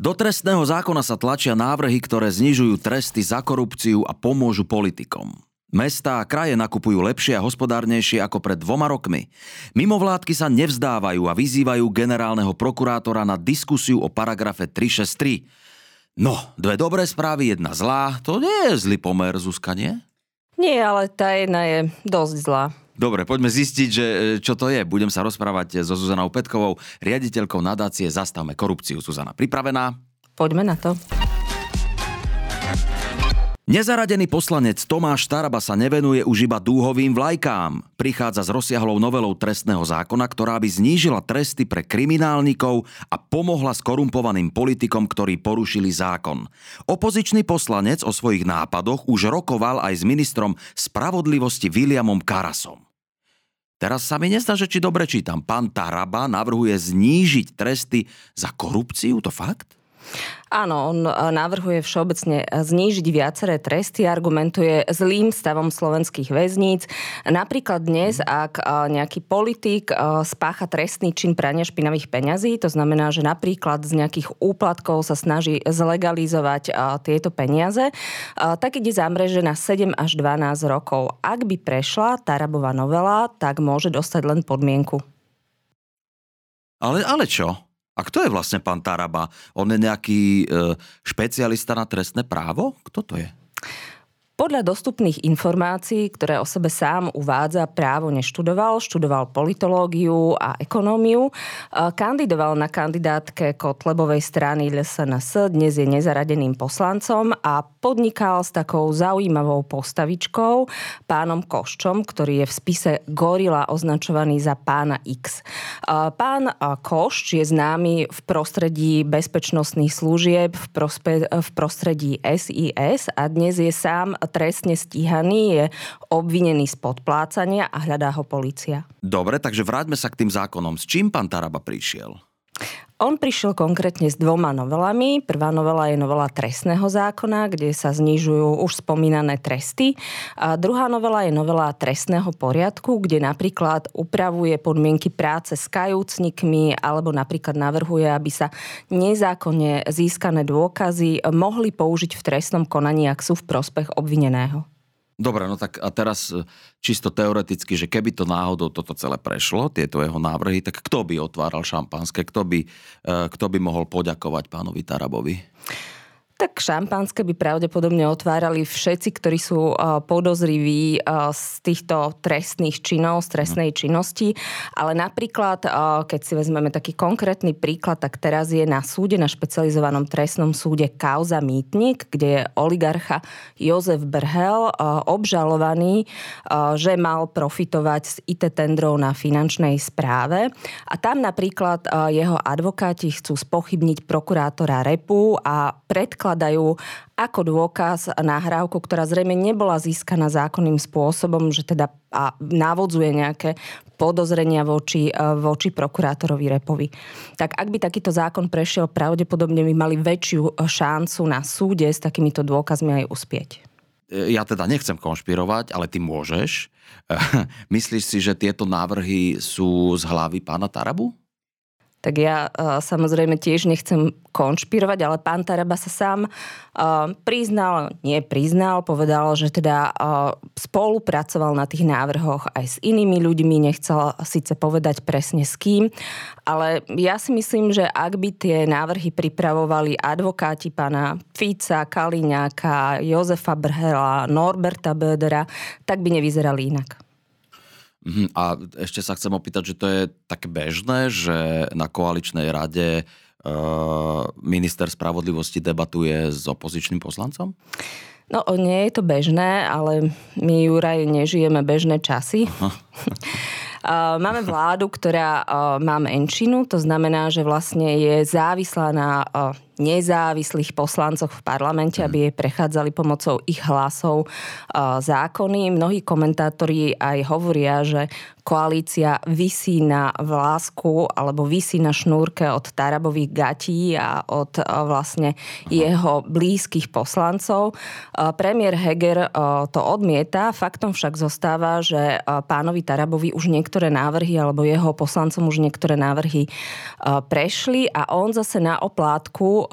Do trestného zákona sa tlačia návrhy, ktoré znižujú tresty za korupciu a pomôžu politikom. Mestá a kraje nakupujú lepšie a hospodárnejšie ako pred dvoma rokmi. Mimovládky sa nevzdávajú a vyzývajú generálneho prokurátora na diskusiu o paragrafe 363. No, dve dobré správy, jedna zlá. To nie je zlý pomer, Zuzka, nie? Nie, ale tá jedna je dosť zlá. Dobre, poďme zistiť, že, e, čo to je. Budem sa rozprávať so Zuzanou Petkovou, riaditeľkou nadácie Zastavme korupciu. Zuzana, pripravená? Poďme na to. Nezaradený poslanec Tomáš Taraba sa nevenuje už iba dúhovým vlajkám. Prichádza s rozsiahlou novelou trestného zákona, ktorá by znížila tresty pre kriminálnikov a pomohla skorumpovaným politikom, ktorí porušili zákon. Opozičný poslanec o svojich nápadoch už rokoval aj s ministrom spravodlivosti Williamom Karasom. Teraz sa mi nezdá, že či dobre čítam. Pán Taraba navrhuje znížiť tresty za korupciu, to fakt? Áno, on e, navrhuje všeobecne znížiť viaceré tresty, argumentuje zlým stavom slovenských väzníc. Napríklad dnes, ak e, nejaký politik spácha trestný čin prania špinavých peňazí, to znamená, že napríklad z nejakých úplatkov sa snaží zlegalizovať tieto peniaze, tak ide za mreže na 7 až 12 rokov. Ak by prešla Tarabová novela, tak môže dostať len podmienku. Ale, ale čo? A kto je vlastne pán Taraba? On je nejaký e, špecialista na trestné právo? Kto to je? Podľa dostupných informácií, ktoré o sebe sám uvádza, právo neštudoval, študoval politológiu a ekonómiu, kandidoval na kandidátke Kotlebovej strany LSNS, dnes je nezaradeným poslancom a podnikal s takou zaujímavou postavičkou, pánom Koščom, ktorý je v spise Gorila označovaný za pána X. Pán Košč je známy v prostredí bezpečnostných služieb, v, prospe- prostredí SIS a dnes je sám trestne stíhaný, je obvinený z podplácania a hľadá ho policia. Dobre, takže vráťme sa k tým zákonom. S čím pán Taraba prišiel? On prišiel konkrétne s dvoma novelami. Prvá novela je novela trestného zákona, kde sa znižujú už spomínané tresty. A druhá novela je novela trestného poriadku, kde napríklad upravuje podmienky práce s kajúcnikmi alebo napríklad navrhuje, aby sa nezákonne získané dôkazy mohli použiť v trestnom konaní, ak sú v prospech obvineného. Dobre, no tak a teraz e, čisto teoreticky, že keby to náhodou toto celé prešlo, tieto jeho návrhy, tak kto by otváral šampanské, kto by, e, kto by mohol poďakovať pánovi Tarabovi? Tak šampanské by pravdepodobne otvárali všetci, ktorí sú podozriví z týchto trestných činov, z trestnej činnosti. Ale napríklad, keď si vezmeme taký konkrétny príklad, tak teraz je na súde, na špecializovanom trestnom súde kauza Mýtnik, kde je oligarcha Jozef Brhel obžalovaný, že mal profitovať z IT tendrov na finančnej správe. A tam napríklad jeho advokáti chcú spochybniť prokurátora Repu a predkladať predkladajú ako dôkaz nahrávku, ktorá zrejme nebola získaná zákonným spôsobom, že teda a návodzuje nejaké podozrenia voči, e, voči prokurátorovi Repovi. Tak ak by takýto zákon prešiel, pravdepodobne by mali väčšiu šancu na súde s takýmito dôkazmi aj uspieť. E, ja teda nechcem konšpirovať, ale ty môžeš. Myslíš si, že tieto návrhy sú z hlavy pána Tarabu? Tak ja uh, samozrejme tiež nechcem konšpirovať, ale pán Taraba sa sám uh, priznal, nie priznal, povedal, že teda uh, spolupracoval na tých návrhoch aj s inými ľuďmi, nechcel síce povedať presne s kým, ale ja si myslím, že ak by tie návrhy pripravovali advokáti pána Fica, Kaliňáka, Jozefa Brhela, Norberta Bödera, tak by nevyzerali inak. Mhm, a ešte sa chcem opýtať, že to je tak bežné, že na koaličnej rade uh, minister spravodlivosti debatuje s opozičným poslancom? No, nie je to bežné, ale my, Juraj, nežijeme bežné časy. Máme vládu, ktorá má menšinu, to znamená, že vlastne je závislá na nezávislých poslancoch v parlamente, aby jej prechádzali pomocou ich hlasov zákony. Mnohí komentátori aj hovoria, že koalícia vysí na vlásku alebo vysí na šnúrke od Tarabových gatí a od vlastne jeho blízkych poslancov. Premiér Heger to odmieta, faktom však zostáva, že pánovi Tarabovi už niektoré návrhy alebo jeho poslancom už niektoré návrhy prešli a on zase na oplátku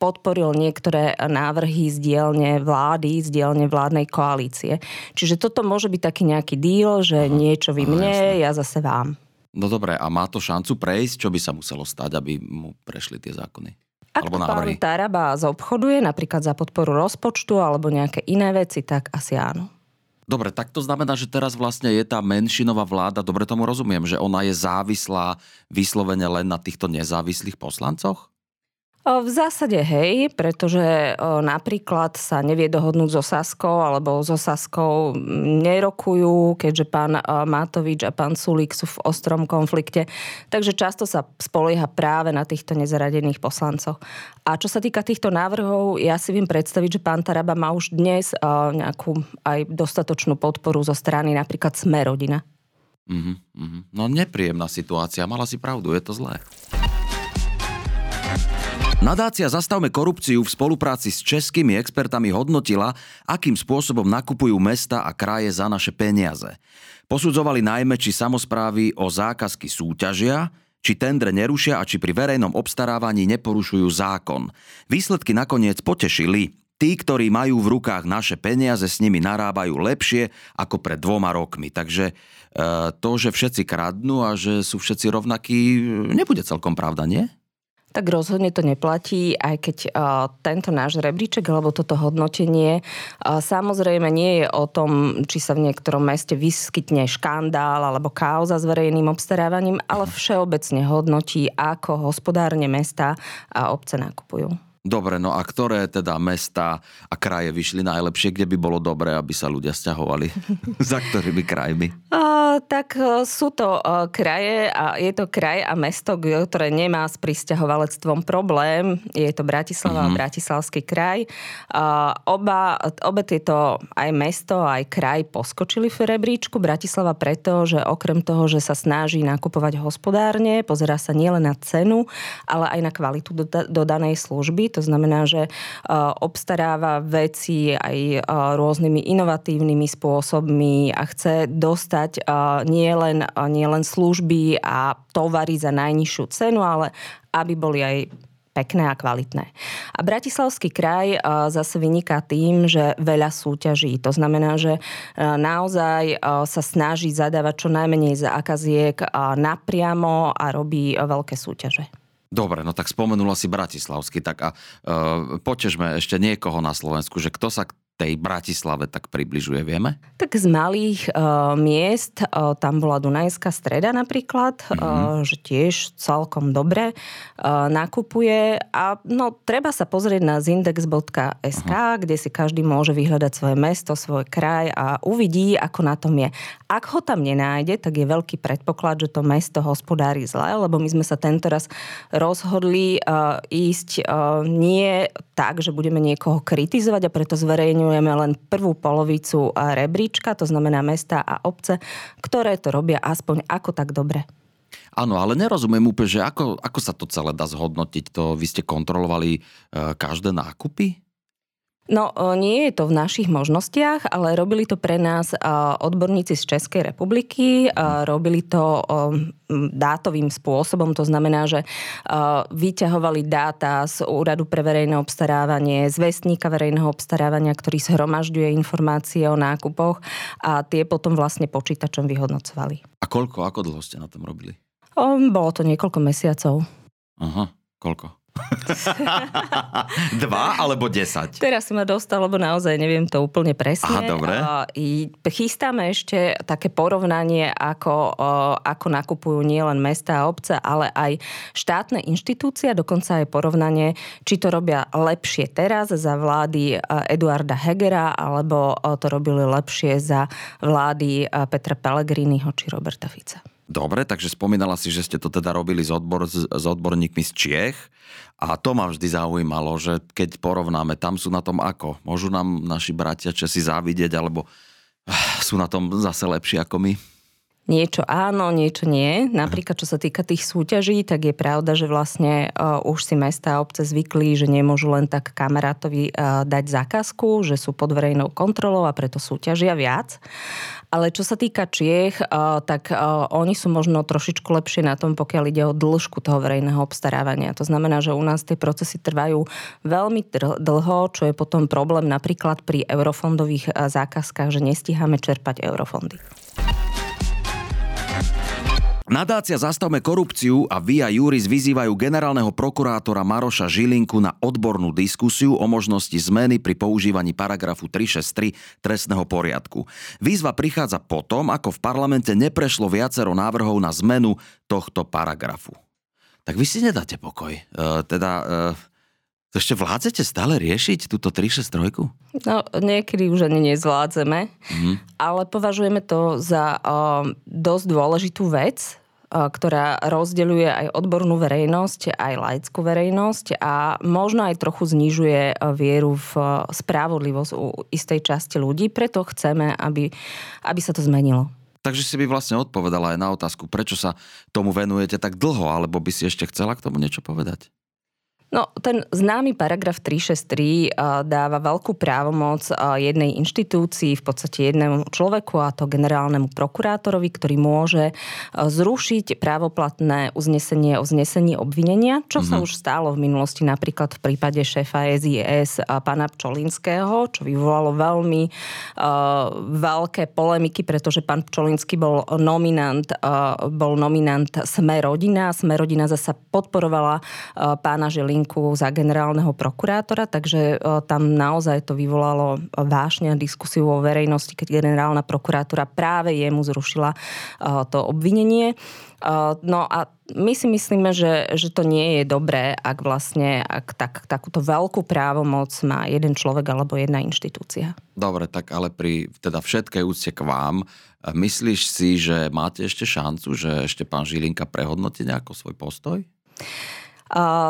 podporil niektoré návrhy z dielne vlády, z dielne vládnej koalície. Čiže toto môže byť taký nejaký díl, že niečo vy mne, ja zase vám. No dobre, a má to šancu prejsť? Čo by sa muselo stať, aby mu prešli tie zákony? Ak alebo pán Taraba zobchoduje napríklad za podporu rozpočtu alebo nejaké iné veci, tak asi áno. Dobre, tak to znamená, že teraz vlastne je tá menšinová vláda, dobre tomu rozumiem, že ona je závislá vyslovene len na týchto nezávislých poslancoch? V zásade hej, pretože napríklad sa nevie dohodnúť so Saskou alebo so Saskou nerokujú, keďže pán Matovič a pán Sulík sú v ostrom konflikte. Takže často sa spolieha práve na týchto nezaradených poslancoch. A čo sa týka týchto návrhov, ja si viem predstaviť, že pán Taraba má už dnes nejakú aj dostatočnú podporu zo strany napríklad Smerodina. Mm-hmm. No nepríjemná situácia, mala si pravdu, je to zlé. Nadácia Zastavme korupciu v spolupráci s českými expertami hodnotila, akým spôsobom nakupujú mesta a kraje za naše peniaze. Posudzovali najmä, či samozprávy o zákazky súťažia, či tendre nerušia a či pri verejnom obstarávaní neporušujú zákon. Výsledky nakoniec potešili. Tí, ktorí majú v rukách naše peniaze, s nimi narábajú lepšie ako pred dvoma rokmi. Takže e, to, že všetci kradnú a že sú všetci rovnakí, nebude celkom pravda, nie? Tak rozhodne to neplatí, aj keď uh, tento náš rebríček alebo toto hodnotenie uh, samozrejme nie je o tom, či sa v niektorom meste vyskytne škandál alebo kauza s verejným obstarávaním, ale všeobecne hodnotí, ako hospodárne mesta a obce nakupujú. Dobre, no a ktoré teda mesta a kraje vyšli najlepšie, kde by bolo dobré, aby sa ľudia stiahovali? Za ktorými krajmi? Uh, tak uh, sú to uh, kraje a je to kraj a mesto, ktoré nemá s pristahovalectvom problém. Je to Bratislava uh-huh. a Bratislavský kraj. Oba, obe tieto aj mesto, aj kraj poskočili v rebríčku. Bratislava preto, že okrem toho, že sa snaží nakupovať hospodárne, pozera sa nielen na cenu, ale aj na kvalitu dodanej služby to znamená, že obstaráva veci aj rôznymi inovatívnymi spôsobmi a chce dostať e, nielen nie len služby a tovary za najnižšiu cenu, ale aby boli aj pekné a kvalitné. A Bratislavský kraj zase vyniká tým, že veľa súťaží. To znamená, že naozaj sa snaží zadávať čo najmenej zákaziek napriamo a robí veľké súťaže. Dobre, no tak spomenula si Bratislavský, tak a uh, potežme ešte niekoho na Slovensku, že kto sa tej Bratislave tak približuje, vieme? Tak z malých uh, miest, uh, tam bola Dunajská streda napríklad, mm-hmm. uh, že tiež celkom dobre uh, nakupuje a no treba sa pozrieť na zindex.sk, uh-huh. kde si každý môže vyhľadať svoje mesto, svoj kraj a uvidí, ako na tom je. Ak ho tam nenájde, tak je veľký predpoklad, že to mesto hospodári zle, lebo my sme sa tento raz rozhodli uh, ísť uh, nie tak, že budeme niekoho kritizovať a preto zverejňujeme zhrňujeme len prvú polovicu rebríčka, to znamená mesta a obce, ktoré to robia aspoň ako tak dobre. Áno, ale nerozumiem úplne, že ako, ako sa to celé dá zhodnotiť. To vy ste kontrolovali e, každé nákupy? No, nie je to v našich možnostiach, ale robili to pre nás odborníci z Českej republiky. Robili to dátovým spôsobom, to znamená, že vyťahovali dáta z Úradu pre verejné obstarávanie, z Vestníka verejného obstarávania, ktorý zhromažďuje informácie o nákupoch a tie potom vlastne počítačom vyhodnocovali. A koľko, ako dlho ste na tom robili? Bolo to niekoľko mesiacov. Aha, koľko? Dva alebo desať? Teraz si ma dostal, lebo naozaj neviem to úplne presne. Aha, dobre. Chystáme ešte také porovnanie, ako, ako nakupujú nielen mesta a obce, ale aj štátne inštitúcie, dokonca aj porovnanie, či to robia lepšie teraz za vlády Eduarda Hegera, alebo to robili lepšie za vlády Petra Pellegriniho či Roberta Fica. Dobre, takže spomínala si, že ste to teda robili s, odbor, s odborníkmi z Čiech a to ma vždy zaujímalo, že keď porovnáme, tam sú na tom ako? Môžu nám naši bratia Česi závidieť alebo ah, sú na tom zase lepšie ako my? Niečo áno, niečo nie. Napríklad, čo sa týka tých súťaží, tak je pravda, že vlastne uh, už si mesta a obce zvykli, že nemôžu len tak kamarátovi uh, dať zákazku, že sú pod verejnou kontrolou a preto súťažia viac. Ale čo sa týka Čiech, tak oni sú možno trošičku lepšie na tom, pokiaľ ide o dĺžku toho verejného obstarávania. To znamená, že u nás tie procesy trvajú veľmi dlho, čo je potom problém napríklad pri eurofondových zákazkách, že nestíhame čerpať eurofondy. Nadácia Zastavme korupciu a Via Juris vyzývajú generálneho prokurátora Maroša Žilinku na odbornú diskusiu o možnosti zmeny pri používaní paragrafu 363 trestného poriadku. Výzva prichádza potom, ako v parlamente neprešlo viacero návrhov na zmenu tohto paragrafu. Tak vy si nedáte pokoj. E, teda e, ešte vládzete stále riešiť túto 363? No, niekedy už ani nezvládzeme, mm. ale považujeme to za uh, dosť dôležitú vec, ktorá rozdeľuje aj odbornú verejnosť, aj laickú verejnosť a možno aj trochu znižuje vieru v spravodlivosť u istej časti ľudí. Preto chceme, aby, aby sa to zmenilo. Takže si by vlastne odpovedala aj na otázku, prečo sa tomu venujete tak dlho, alebo by si ešte chcela k tomu niečo povedať? No, ten známy paragraf 363 dáva veľkú právomoc jednej inštitúcii, v podstate jednému človeku, a to generálnemu prokurátorovi, ktorý môže zrušiť právoplatné uznesenie o znesení obvinenia, čo mm-hmm. sa mhm. už stálo v minulosti napríklad v prípade šéfa SIS pána Pčolinského, čo vyvolalo veľmi uh, veľké polemiky, pretože pán Pčolinský bol nominant, uh, bol nominant Sme rodina. Sme rodina zasa podporovala uh, pána Žilin linku za generálneho prokurátora, takže e, tam naozaj to vyvolalo vášne diskusiu vo verejnosti, keď generálna prokurátora práve jemu zrušila e, to obvinenie. E, no a my si myslíme, že, že to nie je dobré, ak vlastne ak tak, takúto veľkú právomoc má jeden človek alebo jedna inštitúcia. Dobre, tak ale pri teda všetkej úcte k vám, myslíš si, že máte ešte šancu, že ešte pán Žilinka prehodnotí nejako svoj postoj?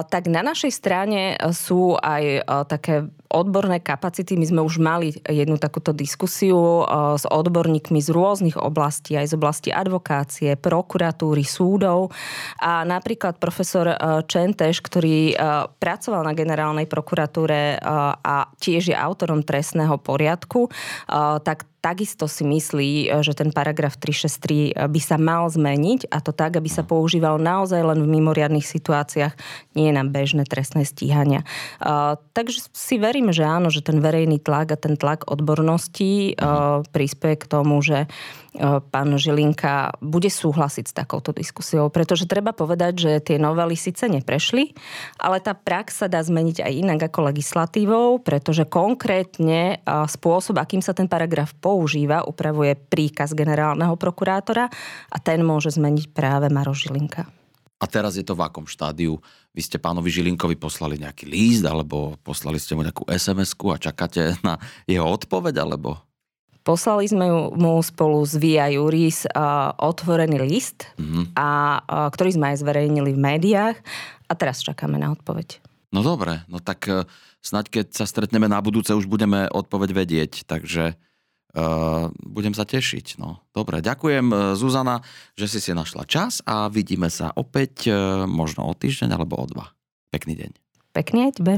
Tak na našej strane sú aj také odborné kapacity. My sme už mali jednu takúto diskusiu s odborníkmi z rôznych oblastí, aj z oblasti advokácie, prokuratúry, súdov. A napríklad profesor Čenteš, ktorý pracoval na generálnej prokuratúre a tiež je autorom trestného poriadku, tak takisto si myslí, e, že ten paragraf 363 e, by sa mal zmeniť a to tak, aby sa používal naozaj len v mimoriadných situáciách, nie na bežné trestné stíhania. Takže si verím, že áno, že ten verejný tlak a ten tlak odbornosti uh, prispieje k tomu, že pán Žilinka bude súhlasiť s takouto diskusiou, pretože treba povedať, že tie novely síce neprešli, ale tá prax sa dá zmeniť aj inak ako legislatívou, pretože konkrétne spôsob, akým sa ten paragraf používa, upravuje príkaz generálneho prokurátora a ten môže zmeniť práve Maro Žilinka. A teraz je to v akom štádiu? Vy ste pánovi Žilinkovi poslali nejaký líst, alebo poslali ste mu nejakú sms a čakáte na jeho odpoveď, alebo? Poslali sme mu spolu s Via Juris otvorený list, mm-hmm. a, ktorý sme aj zverejnili v médiách a teraz čakáme na odpoveď. No dobre, no tak e, snaď keď sa stretneme na budúce, už budeme odpoveď vedieť, takže uh, budem sa tešiť. No. Dobre, ďakujem e, Zuzana, že si si našla čas a vidíme sa opäť uh, možno o týždeň alebo o dva. Pekný deň. Pekný aj tebe.